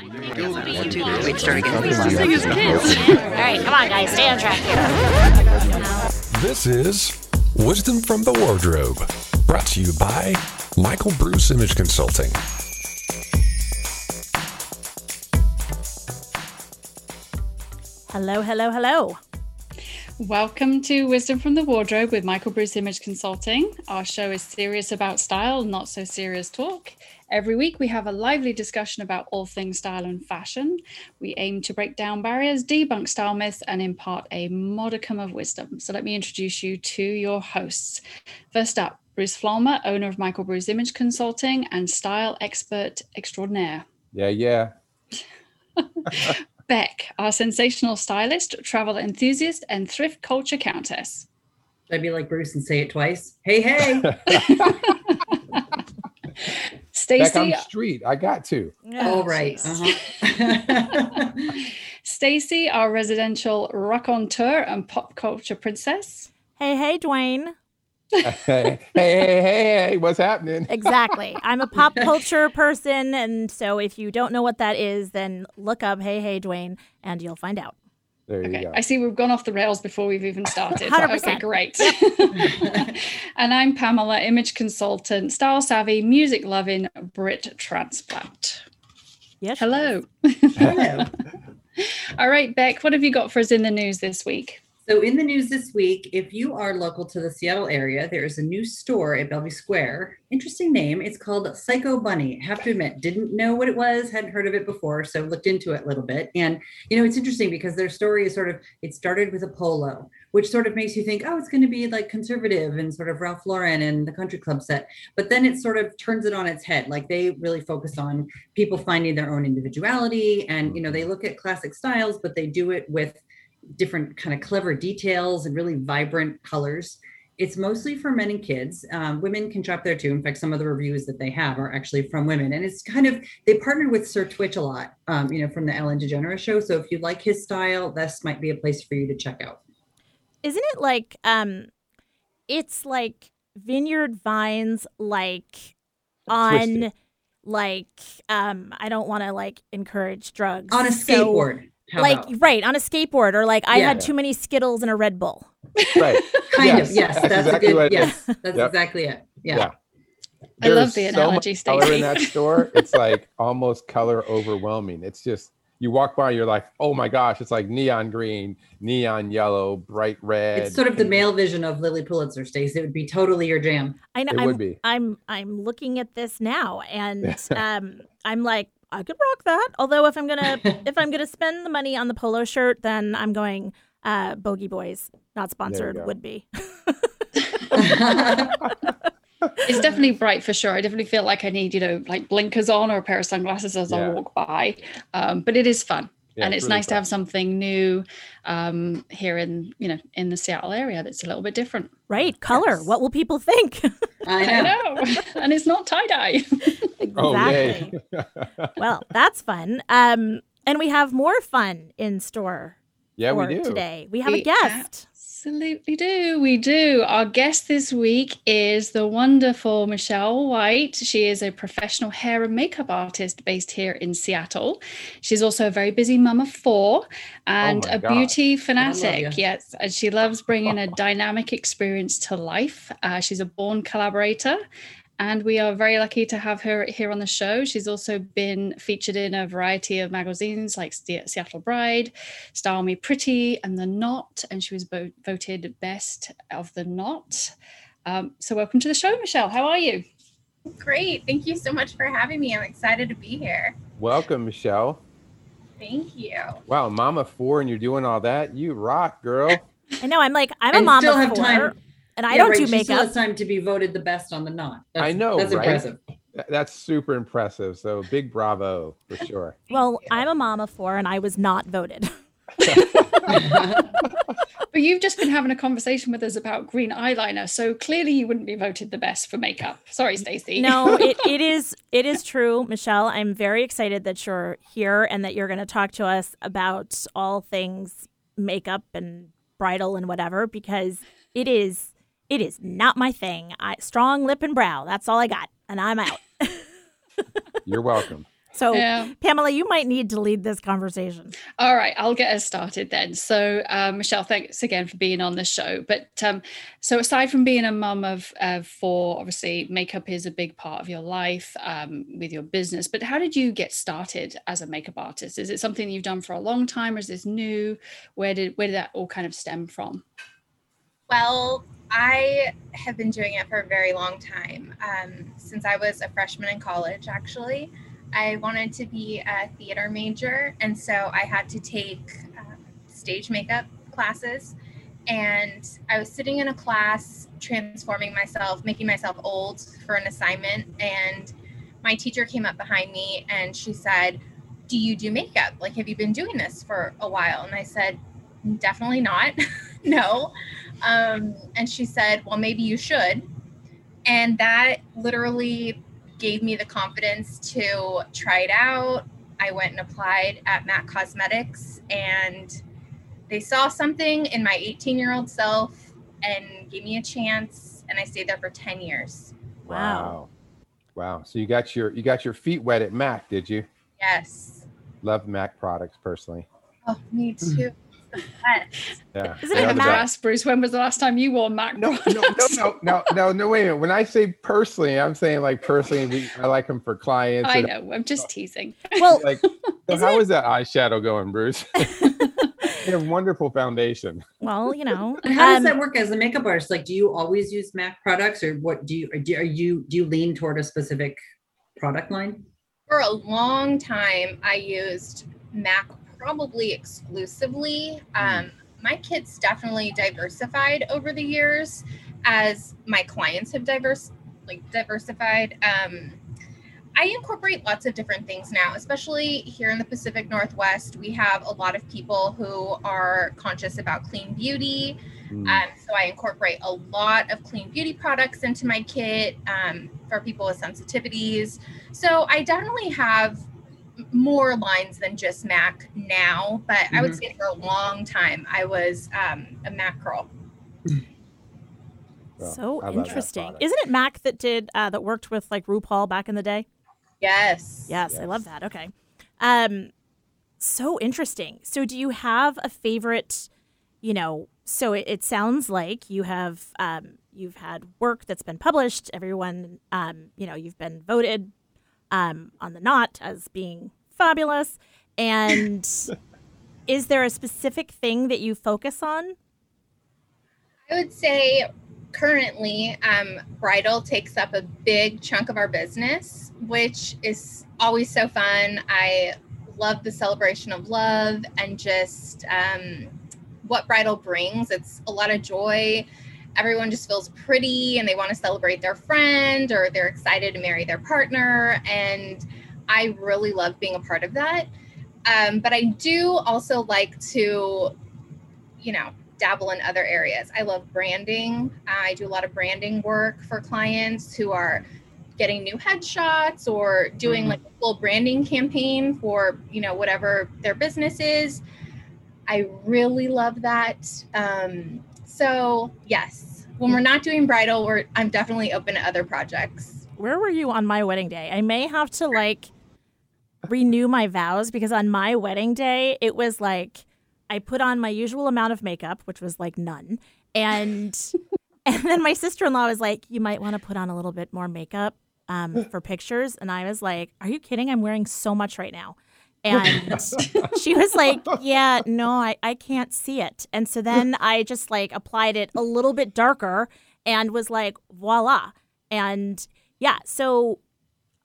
Wait, start again. All right, come on, guys, stay on track. This is Wisdom from the Wardrobe, brought to you by Michael Bruce Image Consulting. Hello, hello, hello. Welcome to Wisdom from the Wardrobe with Michael Bruce Image Consulting. Our show is serious about style, not so serious talk. Every week, we have a lively discussion about all things style and fashion. We aim to break down barriers, debunk style myths, and impart a modicum of wisdom. So, let me introduce you to your hosts. First up, Bruce Flolmer, owner of Michael Bruce Image Consulting and style expert extraordinaire. Yeah, yeah. Beck, our sensational stylist, travel enthusiast, and thrift culture countess. Should I be like Bruce and say it twice? Hey, hey. Back Stacy, on the street. I got to. All right. jeez. Uh-huh. Stacy, our residential raconteur and pop culture princess. Hey, hey, Dwayne. hey, hey, hey, hey, hey, what's happening? Exactly. I'm a pop culture person. And so if you don't know what that is, then look up Hey, hey, Dwayne, and you'll find out. There you Okay, go. I see we've gone off the rails before we've even started. 100%. Okay, great. and I'm Pamela, image consultant, style savvy, music loving Brit transplant. Yes. Hello. Hello. All right, Beck, what have you got for us in the news this week? So, in the news this week, if you are local to the Seattle area, there is a new store at Bellevue Square. Interesting name. It's called Psycho Bunny. Have to admit, didn't know what it was, hadn't heard of it before, so looked into it a little bit. And you know, it's interesting because their story is sort of it started with a polo, which sort of makes you think, oh, it's going to be like conservative and sort of Ralph Lauren and the country club set. But then it sort of turns it on its head. Like they really focus on people finding their own individuality, and you know, they look at classic styles, but they do it with different kind of clever details and really vibrant colors. It's mostly for men and kids. Um, women can shop there too. In fact, some of the reviews that they have are actually from women. And it's kind of, they partnered with Sir Twitch a lot, um, you know, from the Ellen DeGeneres show. So if you like his style, this might be a place for you to check out. Isn't it like, um, it's like vineyard vines, like on, Twisted. like, um, I don't want to like encourage drugs. On a So, skateboard. How like, about? right, on a skateboard, or like, I Yeah. had too many Skittles and a Red Bull. Right. Kind Yes, of, yes. that's That's, exactly a good, it is. yes. That's Yep. exactly it. Yeah. Yeah. I love is the so analogy, much color Stacey. in that store. It's like almost color overwhelming. It's just you walk by, you're like, oh my gosh, it's like neon green, neon yellow, bright red. It's sort of the male vision of Lilly Pulitzer, Stacey. It would be totally your jam. I know. It I'm, would be. I'm I'm looking at this now, and um, I'm like, I could rock that. Although if I'm gonna if I'm gonna spend the money on the polo shirt, then I'm going uh, Bogey Boys, not sponsored, would be. It's definitely bright for sure. I definitely feel like I need, you know, like blinkers on or a pair of sunglasses as I walk by. Um, but it is fun. Yeah, and it's really nice to have something new um, here in, you know, in the Seattle area that's a little bit different. Right, color. Yes. What will people think? I I know. know. and it's not tie dye. Oh, yay. exactly. well, that's fun. Um, and we have more fun in store yeah, for we do. today. We have We a guest. Absolutely do. We do. Our guest this week is the wonderful Michelle Wight. She is a professional hair and makeup artist based here in Seattle. She's also a very busy mum of four and my a God. beauty fanatic. Yes. And she loves bringing a dynamic experience to life. Uh, she's a born collaborator. And we are very lucky to have her here on the show. She's also been featured in a variety of magazines like Seattle Bride, Style Me Pretty, and The Knot. And she was vo- voted best of The Knot. Um, so, welcome to the show, Michelle. How are you? Great. Thank you so much for having me. I'm excited to be here. Welcome, Michelle. Thank you. Wow, mama four, and you're doing all that. You rock, girl. I know. I'm like, I'm a And mom still of have four, time. And I Yeah, don't right, do she still makeup. has time to be voted the best on the knot. I know, That's right? impressive. That's super impressive. So big bravo for sure. Well, I'm a mom of four, and I was not voted. But you've just been having a conversation with us about green eyeliner. So, clearly, you wouldn't be voted the best for makeup. Sorry, Stacey. no, it, it is it is true, Michelle. I'm very excited that you're here and that you're going to talk to us about all things makeup and bridal and whatever because it is it is not my thing. I strong lip and brow. That's all I got, and I'm out. You're welcome. So, Yeah. Pamela, you might need to lead this conversation. All right, I'll get us started then. So, uh, Michelle, thanks again for being on the show. But um, so, aside from being a mum of uh, four, obviously, makeup is a big part of your life um, with your business. But how did you get started as a makeup artist? Is it something you've done for a long time, or is this new? Where did where did that all kind of stem from? Well, I have been doing it for a very long time. Um, since I was a freshman in college, actually, I wanted to be a theater major. And so I had to take um, stage makeup classes. And I was sitting in a class, transforming myself, making myself old for an assignment. And my teacher came up behind me and she said, Do you do makeup? Like, have you been doing this for a while? And I said, Definitely not. no. Um, and she said, Well, maybe you should. And that literally gave me the confidence to try it out. I went and applied at MAC Cosmetics, and they saw something in my 18 year old self and gave me a chance. And I stayed there for 10 years. Wow. Wow. So you got your you got your feet wet at Mac, did you? Yes. Love Mac products personally. Oh, me too. It's the best. Yeah. Isn't they it are I the have to Mac- ask Bruce, when was the last time you wore Mac No, no, no, no, no, no, no, wait a minute. When I say personally, I'm saying like personally, we, I like them for clients. I know. I'm just teasing. Well, Like, so Isn't how it- is that eyeshadow going, Bruce? you have wonderful foundation. well, you know. And how does um, that work as a makeup artist? Like, do you always use MAC products, or what do you or do, are you do you lean toward a specific product line? For a long time, I used Mac probably exclusively. Um, my kits definitely diversified over the years as my clients have diverse like diversified. Um, I incorporate lots of different things now, especially here in the Pacific Northwest. We have a lot of people who are conscious about clean beauty. Mm. Um, so I incorporate a lot of clean beauty products into my kit um, for people with sensitivities. So I definitely have more lines than just MAC now, but I would say for a long time I was um, a MAC girl. Well, so I love that interesting. Isn't it Mac that did uh, that worked with like RuPaul back in the day? Yes. Yes, I love that. Okay. Um so interesting. So do you have a favorite, you know, so it, it sounds like you have um you've had work that's been published, everyone um you know, you've been voted um on the knot as being fabulous and is there a specific thing that you focus on? I would say currently um, bridal takes up a big chunk of our business, which is always so fun. I love the celebration of love and just um, what bridal brings. It's a lot of joy. Everyone just feels pretty and they want to celebrate their friend or they're excited to marry their partner. And I really love being a part of that. Um, but I do also like to, you know, dabble in other areas. I love branding. I do a lot of branding work for clients who are getting new headshots or doing Mhm. like a full branding campaign for, you know, whatever their business is. I really love that. Um, so yes, when we're not doing bridal, we're I'm definitely open to other projects. Where were you on my wedding day? I may have to like renew my vows because on my wedding day, it was like I put on my usual amount of makeup, which was like none. And and then my sister-in-law was like, "You might want to put on a little bit more makeup um, for pictures." And I was like, "Are you kidding? I'm wearing so much right now." And she was like, Yeah, no, I, I can't see it. And so then I just like applied it a little bit darker and was like, voila. And yeah, so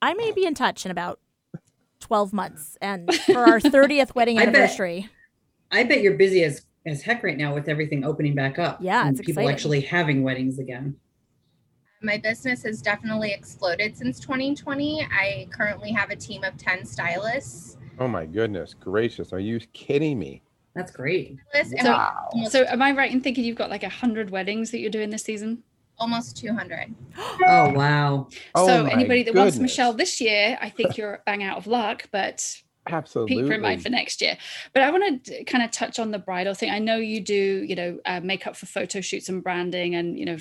I may be in touch in about 12 months and for our 30th wedding I bet- anniversary. I bet you're busy as as heck right now with everything opening back up. Yeah, and it's people exciting. actually having weddings again. My business has definitely exploded since 2020. I currently have a team of 10 stylists. Oh my goodness gracious! Are you kidding me? That's great. So- Wow. So, am I right in thinking you've got like a hundred weddings that you're doing this season? Almost 200. Oh wow. Oh so, anybody that wants. Michelle this year, I think you're bang out of luck, but Absolutely. keep her in mind for next year. But I want to kind of touch on the bridal thing. I know you do, you know, uh, makeup for photo shoots and branding, and you know,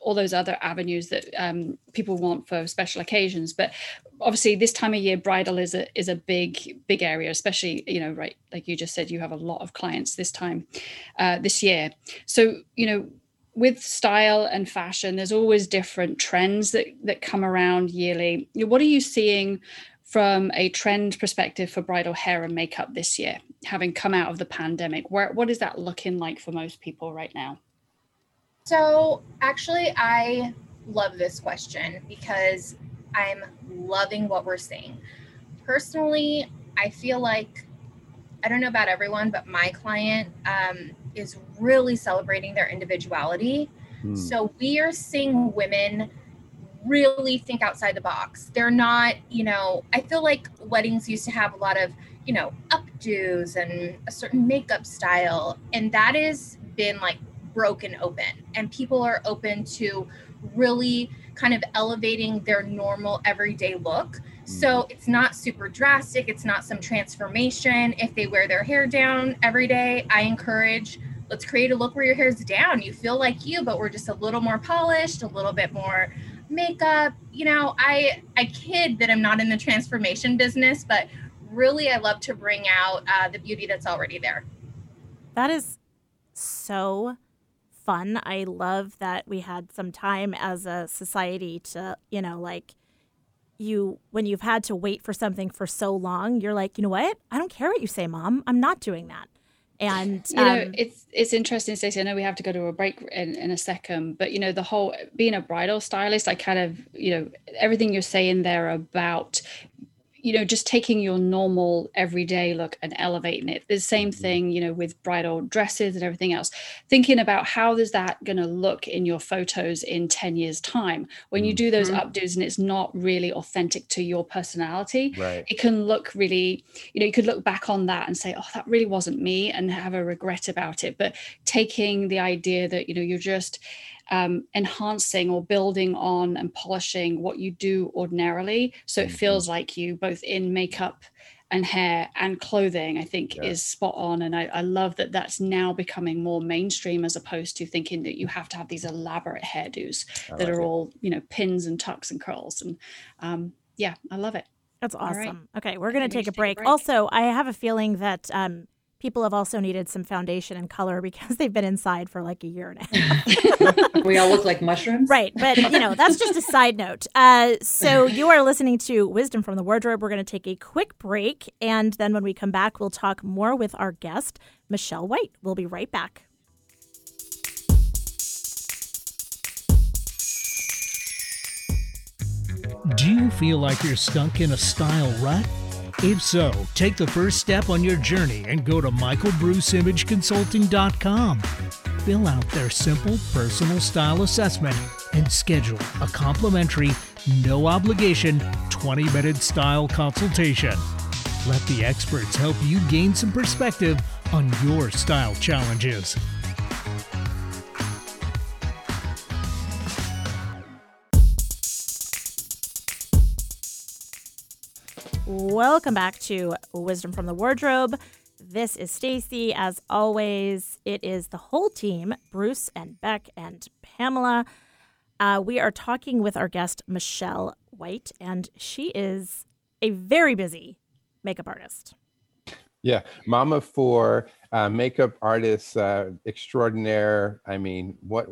all those other avenues that um, people want for special occasions. But obviously, this time of year, bridal is a is a big big area, especially you know, right, like you just said, you have a lot of clients this time uh, this year. So you know, with style and fashion, there's always different trends that that come around yearly. What are you seeing from a trend perspective for bridal hair and makeup this year, having come out of the pandemic? Where what is that looking like for most people right now? So, actually, I love this question because I'm loving what we're seeing. Personally, I feel like I don't know about everyone, but my client um, is really celebrating their individuality. Hmm. So we are seeing women really think outside the box. They're not, you know, I feel like weddings used to have a lot of, you know, updos and a certain makeup style. And that has been like broken open. And people are open to really kind of elevating their normal everyday look. So hmm. it's not super drastic, it's not some transformation. If they wear their hair down every day, I encourage let's create a look where your hair's down. You feel like you, but we're just a little more polished, a little bit more makeup. You know, I I kid that I'm not in the transformation business, but really I love to bring out uh, the beauty that's already there. That is so fun. I love that we had some time as a society to, you know, like you when you've had to wait for something for so long, you're like, you know what? I don't care what you say, mom. I'm not doing that. And you know, um, it's it's interesting, Stacey. I know we have to go to a break in, in a second, but you know, the whole being a bridal stylist, I kind of, you know, everything you're saying there about you know just taking your normal everyday look and elevating it the same mm-hmm. thing you know with bridal dresses and everything else thinking about how is that going to look in your photos in 10 years time when you do those mm-hmm. updos and it's not really authentic to your personality right. it can look really you know you could look back on that and say oh that really wasn't me and have a regret about it but taking the idea that you know you're just um, enhancing or building on and polishing what you do ordinarily. So it mm-hmm. feels like you, both in makeup and hair and clothing, I think yeah. is spot on. And I, I, love that that's now becoming more mainstream as opposed to thinking that you have to have these elaborate hairdos I that like are it. all, you know, pins and tucks and curls. And um, yeah, I love it. That's awesome. Right. Okay, we're going to take a break. break. Also, I have a feeling that um, people have also needed some foundation and color because they've been inside for like a year and a half. we all look like mushrooms. Right. But, you know, that's just a side note. Uh, so you are listening to Wisdom from the Wardrobe. We're going to take a quick break. And then when we come back, we'll talk more with our guest, Michelle Wight. We'll be right back. Do you feel like you're stuck in a style rut? If so, take the first step on your journey and go to michaelbruceimageconsulting.com. Fill out their simple personal style assessment and schedule a complimentary, no obligation 20 minute style consultation. Let the experts help you gain some perspective on your style challenges. Welcome back to Wisdom from the Wardrobe. This is Stacy. As always, it is the whole team Bruce and Beck and Pamela. Uh, we are talking with our guest, Michelle Wight, and she is a very busy makeup artist. Yeah, mama for uh, makeup artist uh, extraordinaire. I mean, what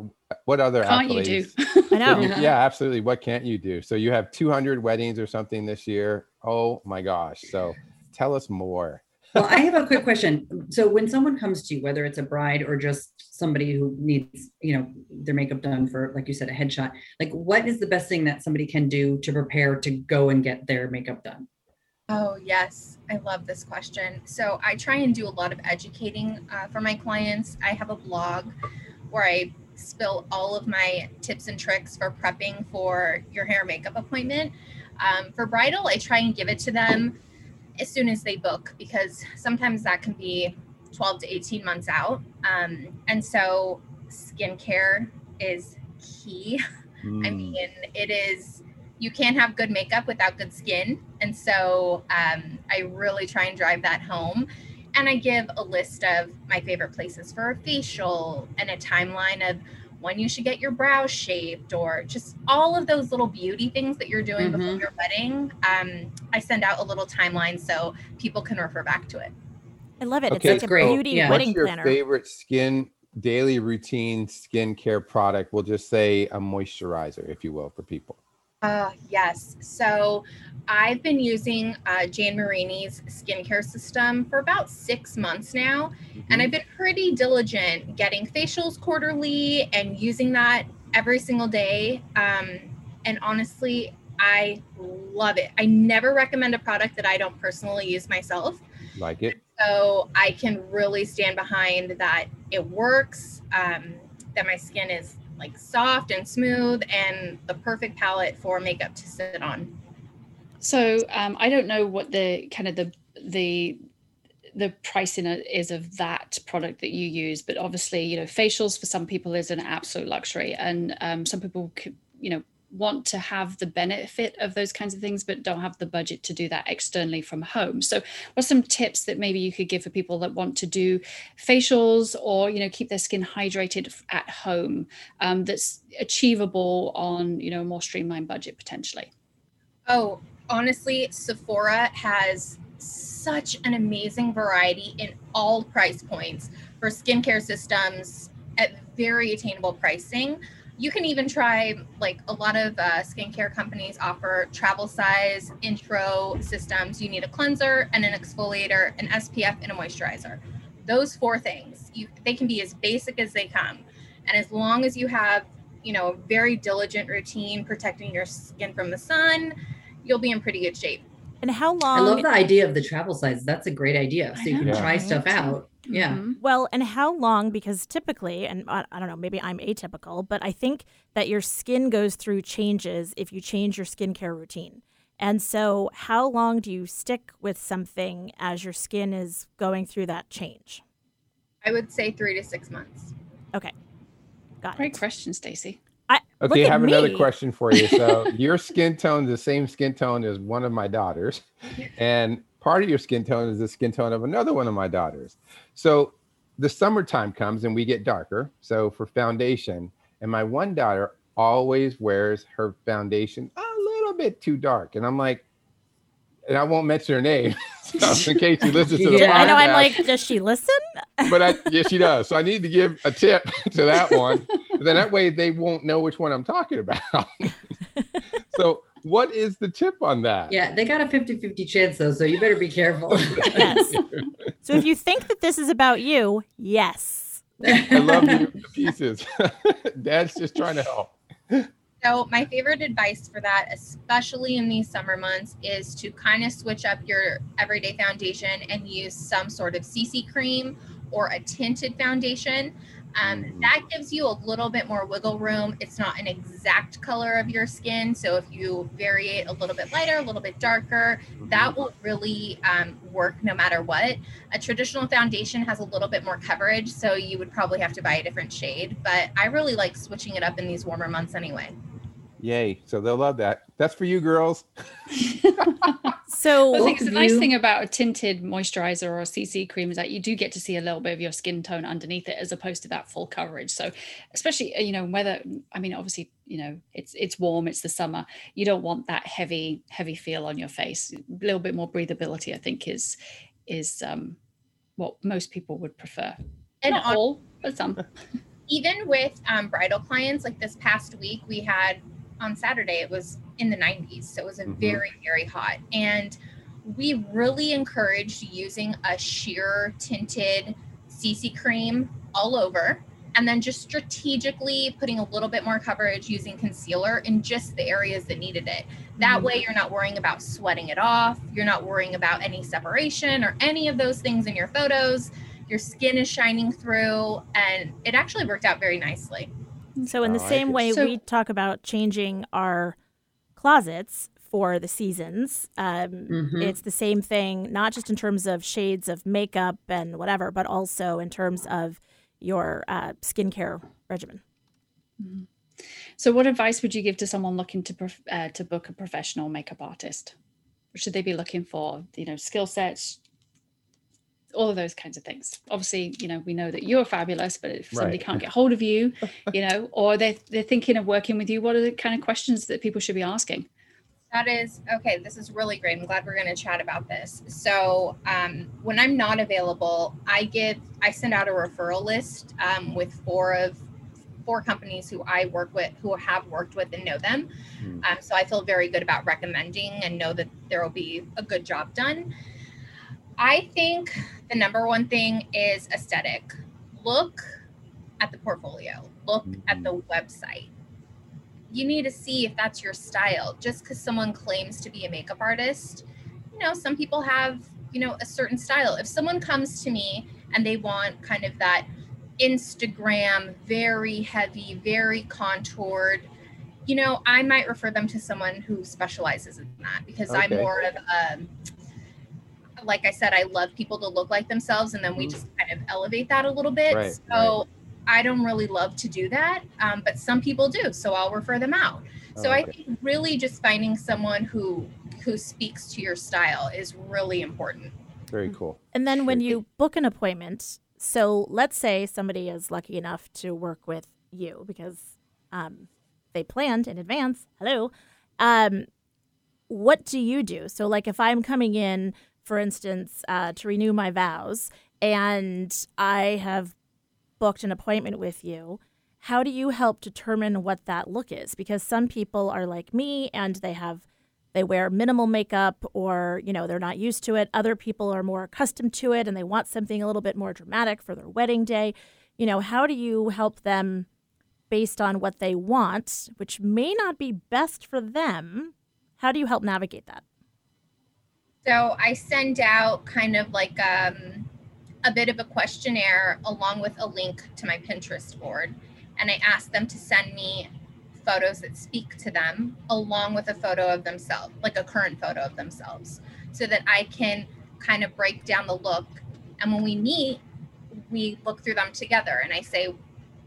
what other can't accolades? you do? I know. yeah, absolutely. What can't you do? So you have 200 weddings or something this year. Oh my gosh! So tell us more. well, I have a quick question. So when someone comes to you, whether it's a bride or just somebody who needs, you know, their makeup done for, like you said, a headshot, like what is the best thing that somebody can do to prepare to go and get their makeup done? Oh, yes. I love this question. So I try and do a lot of educating uh, for my clients. I have a blog where I spill all of my tips and tricks for prepping for your hair makeup appointment. Um, for bridal, I try and give it to them as soon as they book because sometimes that can be 12 to 18 months out. Um, and so skincare is key. Mm. I mean, it is you can't have good makeup without good skin. And so um, I really try and drive that home. And I give a list of my favorite places for a facial and a timeline of when you should get your brows shaped or just all of those little beauty things that you're doing before Mhm. your wedding. Um, I send out a little timeline so people can refer back to it. I love it. Okay, it's like great. a beauty Yeah. What's wedding your planner. favorite skin daily routine skincare product? We'll just say a moisturizer, if you will, for people. Uh, yes. So I've been using uh, Jan Marini's skincare system for about six months now. And I've been pretty diligent getting facials quarterly and using that every single day. Um, and honestly, I love it. I never recommend a product that I don't personally use myself. like it. So I can really stand behind that it works, um, that my skin is like soft and smooth, and the perfect palette for makeup to sit on. So um, I don't know what the kind of the the the pricing is of that product that you use, but obviously, you know, facials for some people is an absolute luxury, and um, some people you know, want to have the benefit of those kinds of things, but don't have the budget to do that externally from home. So, what are some tips that maybe you could give for people that want to do facials or you know keep their skin hydrated at home um, that's achievable on you know a more streamlined budget potentially? Oh, honestly, Sephora has such an amazing variety in all price points for skincare systems at very attainable pricing. You can even try, like a lot of uh, skincare companies offer travel size intro systems. You need a cleanser and an exfoliator, an SPF, and a moisturizer. Those four things, you, they can be as basic as they come. And as long as you have, you know, a very diligent routine protecting your skin from the sun, you'll be in pretty good shape. And how long? I love the idea of the travel size. That's a great idea. So you can know. try stuff out. Yeah. Mhm. Well, and how long? Because typically, and I, I don't know, maybe I'm atypical, but I think that your skin goes through changes if you change your skincare routine. And so, how long do you stick with something as your skin is going through that change? I would say three to six months. Okay, got it. Great it. question, Stacey. I, Okay, I have another question for you. So your skin tone is the same skin tone as one of my daughters, and part of your skin tone is the skin tone of another one of my daughters. So the summertime comes and we get darker. So for foundation, and my one daughter always wears her foundation a little bit too dark, and I'm like, and I won't mention her name in case she listens to the Yeah. I know. I'm like, does she listen? but I, yeah, she does. So I need to give a tip to that one. Then that way they won't know which one I'm talking about. so what is the tip on that? Yeah, they got a 50 50 chance though, so you better be careful. Yes. So if you think that this is about you, yes. I love you to pieces. Dad's just trying to help. So, my favorite advice for that, especially in these summer months, is to kind of switch up your everyday foundation and use some sort of CC cream or a tinted foundation. Um, Mhm. that gives you a little bit more wiggle room. It's not an exact color of your skin. So, if you vary it a little bit lighter, a little bit darker, that will really um, work no matter what. A traditional foundation has a little bit more coverage, so you would probably have to buy a different shade. But I really like switching it up in these warmer months anyway. Yay. So they'll love that. That's for you girls. So I think Both the of nice you- thing about a tinted moisturizer or a CC cream is that you do get to see a little bit of your skin tone underneath it as opposed to that full coverage. So especially uh, you know whether I mean obviously you know it's it's warm it's the summer you don't want that heavy heavy feel on your face. A little bit more breathability I think is is um what most people would prefer. And Not on- all, but some. even with um, bridal clients, like this past week, we had on Saturday, it was in the 90s. So it was a Mhm. very, very hot. And we really encouraged using a sheer tinted CC cream all over. And then just strategically putting a little bit more coverage using concealer in just the areas that needed it. That Mhm. way, you're not worrying about sweating it off. You're not worrying about any separation or any of those things in your photos your skin is shining through and it actually worked out very nicely So, in the I like same it. way So- we talk about changing our closets for the seasons, um, Mhm. it's the same thing, not just in terms of shades of makeup and whatever, but also in terms of your uh, skincare regimen. So, what advice would you give to someone looking to prof- uh, to book a professional makeup artist? What should they be looking for? You know, skill sets, all of those kinds of things. Obviously, you know, we know that you're fabulous, but if somebody Right. can't get hold of you, you know, or they they're thinking of working with you, what are the kind of questions that people should be asking? That is okay. This is really great. I'm glad we're going to chat about this. So, um, when I'm not available, I give I send out a referral list um, with four of four companies who I work with, who have worked with and know them. Hmm. Um, so I feel very good about recommending and know that there will be a good job done. I think the number one thing is aesthetic. Look at the portfolio. Look at the mm-hmm. website you need to see if that's your style. Just because someone claims to be a makeup artist, you know, some people have, you know, a certain style. If someone comes to me and they want kind of that Instagram, very heavy, very contoured, you know, I might refer them to someone who specializes in that because I'm more of a, like I said, I love people to look like themselves and then we Mhm. just kind of elevate that a little bit. Right, so I don't really love to do that, um, but some people do. So I'll refer them out. So Oh, I think really just finding someone who who speaks to your style is really important. Very cool. And then when you book an appointment, so let's say somebody is lucky enough to work with you because um, they planned in advance. Hello. Um, what do you do? So, like, if I'm coming in, for instance, uh, to renew my vows, and I have booked an appointment with you, how do you help determine what that look is? Because some people are like me and they have they wear minimal makeup or you know they're not used to it. Other people are more accustomed to it and they want something a little bit more dramatic for their wedding day. You know how do you help them based on what they want which may not be best for them? How do you help navigate that So I send out kind of like um, a bit of a questionnaire along with a link to my Pinterest board. And I ask them to send me photos that speak to them along with a photo of themselves, like a current photo of themselves, so that I can kind of break down the look. And when we meet, we look through them together and I say,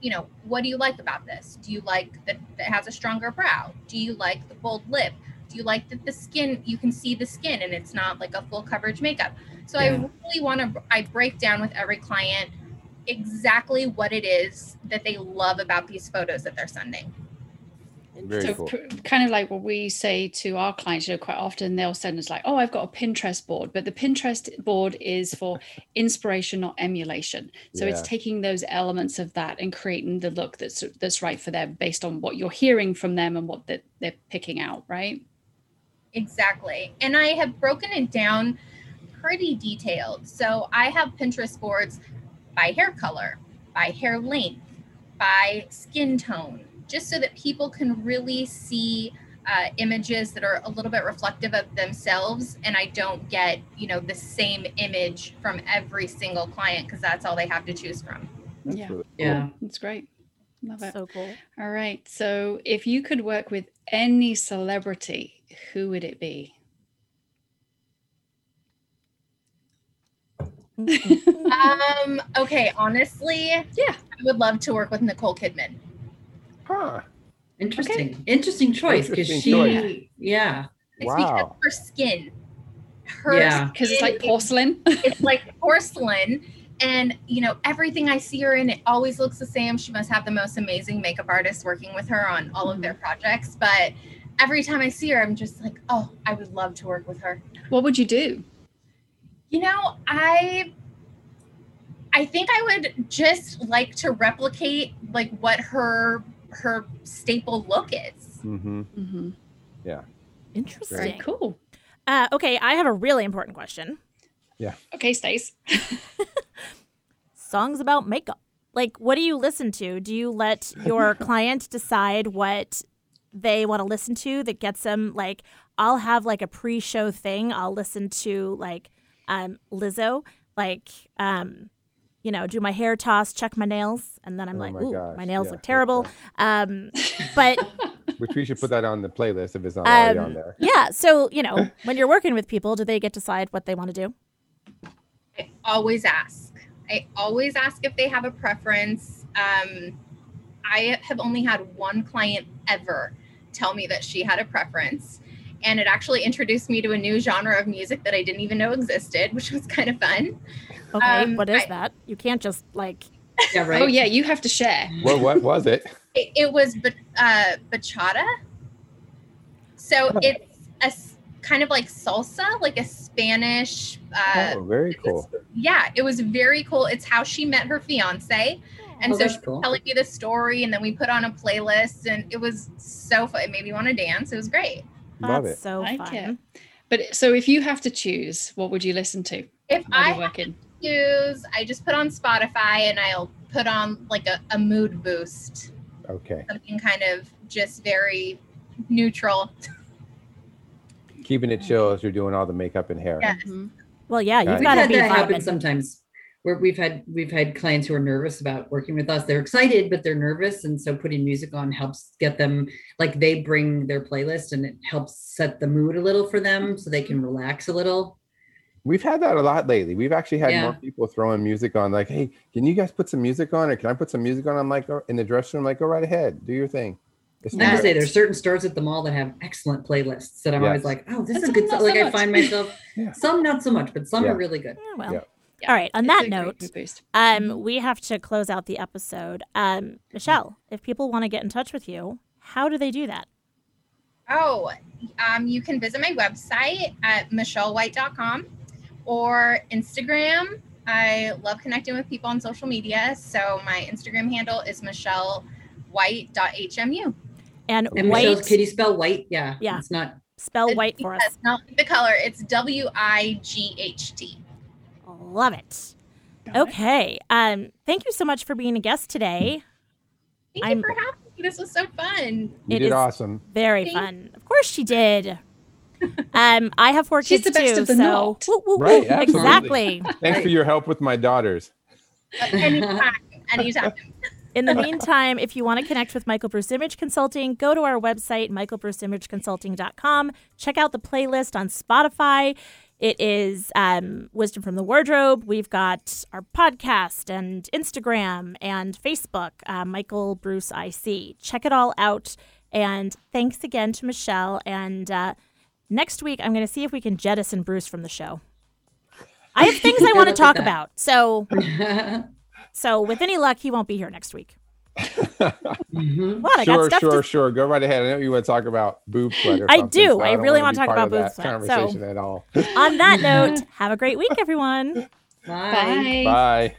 you know, what do you like about this? Do you like that it has a stronger brow? Do you like the bold lip? Do you like that the skin you can see the skin and it's not like a full coverage makeup? So I really want to I break down with every client exactly what it is that they love about these photos that they're sending. Very so cool. kind of like what we say to our clients, you know, quite often they'll send us like, "Oh, I've got a Pinterest board," but the Pinterest board is for inspiration, not emulation. So it's taking those elements of that and creating the look that's that's right for them based on what you're hearing from them and what that they're picking out, right? Exactly. And I have broken it down pretty detailed. So I have Pinterest boards by hair color, by hair length, by skin tone, just so that people can really see uh, images that are a little bit reflective of themselves. And I don't get, you know, the same image from every single client because that's all they have to choose from. That's Yeah. really cool. Yeah. That's great. Love it. so cool All right. So if you could work with any celebrity, who would it be? Um, okay, honestly, Yeah. I would love to work with Nicole Kidman. Huh. Interesting. Interesting choice because Interesting she, choice. yeah, It's because Wow. of her skin. Her Yeah. Because it's like porcelain. it's like porcelain and you know everything i see her in it always looks the same she must have the most amazing makeup artist working with her on all of their projects but every time i see her i'm just like oh i would love to work with her what would you do? you know i i think i would just like to replicate like what her her staple look is Mm-hmm. Mm-hmm. Yeah. Interesting Very cool. uh, okay i have a really important question Yeah. Okay, Stace. songs about makeup. Like, what do you listen to? Do you let your client decide what they want to listen to that gets them? Like, I'll have like a pre-show thing. I'll listen to like um, Lizzo, like um, you know, do my hair toss, check my nails, and then I'm Oh like, my ooh, gosh, my nails yeah, look terrible. yeah. Um, but Which we should put that on the playlist if it's not already on um, there. yeah, so you know, when you're working with people, do they get to decide what they want to do? I always ask. I always ask if they have a preference. Um, I have only had one client ever tell me that she had a preference. and it actually introduced me to a new genre of music that I didn't even know existed, which was kind of fun. Okay, Um, what is I- that? You can't just like. Yeah, right. Oh yeah, you have to share. Well, what was it? It, it was ba- uh, bachata. So Oh. it's a kind of like salsa, like a Spanish. Uh, oh, very cool. yeah, it was very cool. It's how she met her fiance. And Oh, so she's cool. telling me the story, and then we put on a playlist, and it was so fun. It made me want to dance. It was great. Love That's it. so Like fun. it. But so if you have to choose, what would you listen to If I you're working? use, I just put on Spotify, and I'll put on like a, a mood boost, Okay. something kind of just very neutral. Keeping it chill as you're doing all the makeup and hair. Yeah. Mhm. Well, yeah, you've Got it. We've to had be that happen sometimes. Where we've had we've had clients who are nervous about working with us. They're excited, but they're nervous, and so putting music on helps get them like they bring their playlist, and it helps set the mood a little for them, so they can relax a little. We've had that a lot lately. We've actually had Yeah. more people throwing music on, like, "Hey, can you guys put some music on, or can I put some music on?" I'm like, "Oh," in the dressing room, like, "Go right ahead, do your thing." It's I have to say, there's certain stores at the mall that have excellent playlists that I'm Yes. always like, oh, this And is good. some song. not Like so I find myself Yeah. some not so much, but some Yeah. are really good. Yeah, well. Yeah. Yeah. All right. On It's that note, um, we have to close out the episode. Um, Michelle, if people want to get in touch with you, how do they do that? Oh, um, you can visit my website at michellewight.com or Instagram. I love connecting with people on social media. So my Instagram handle is michellewight.hmu. And, And white, Michelle's kitty spell white. Yeah, Yeah. it's not. spell white for us. That's not the color. It's W I G H T. Love it. Okay. Um, thank you so much for being a guest today. Thank I'm- you for having me. This was so fun. You It did is- awesome. Very Thank- fun. Of course she did. Um, I have four She's kids the best too, of the so. Woo, woo, woo. Right, exactly. Thanks for your help with my daughters. Anytime. Anytime. In the meantime, if you want to connect with Michael Bruce Image Consulting, go to our website, michaelbruceimageconsulting.com. Check out the playlist on Spotify. It is um, Wisdom from the Wardrobe. We've got our podcast and Instagram and Facebook, uh, Michael Bruce IC. Check it all out. And thanks again to Michelle. And uh, next week, I'm going to see if we can jettison Bruce from the show. I have things I want to talk about. So, so with any luck, he won't be here next week. Mhm. What? I got Sure, stuff sure, to sure. Go right ahead. I know you want to talk about boob sweat. I do. so I don't really wanna wanna talk about of boob that sweat, so- Conversation at all. On that note, have a great week, everyone. Bye. Bye. Bye.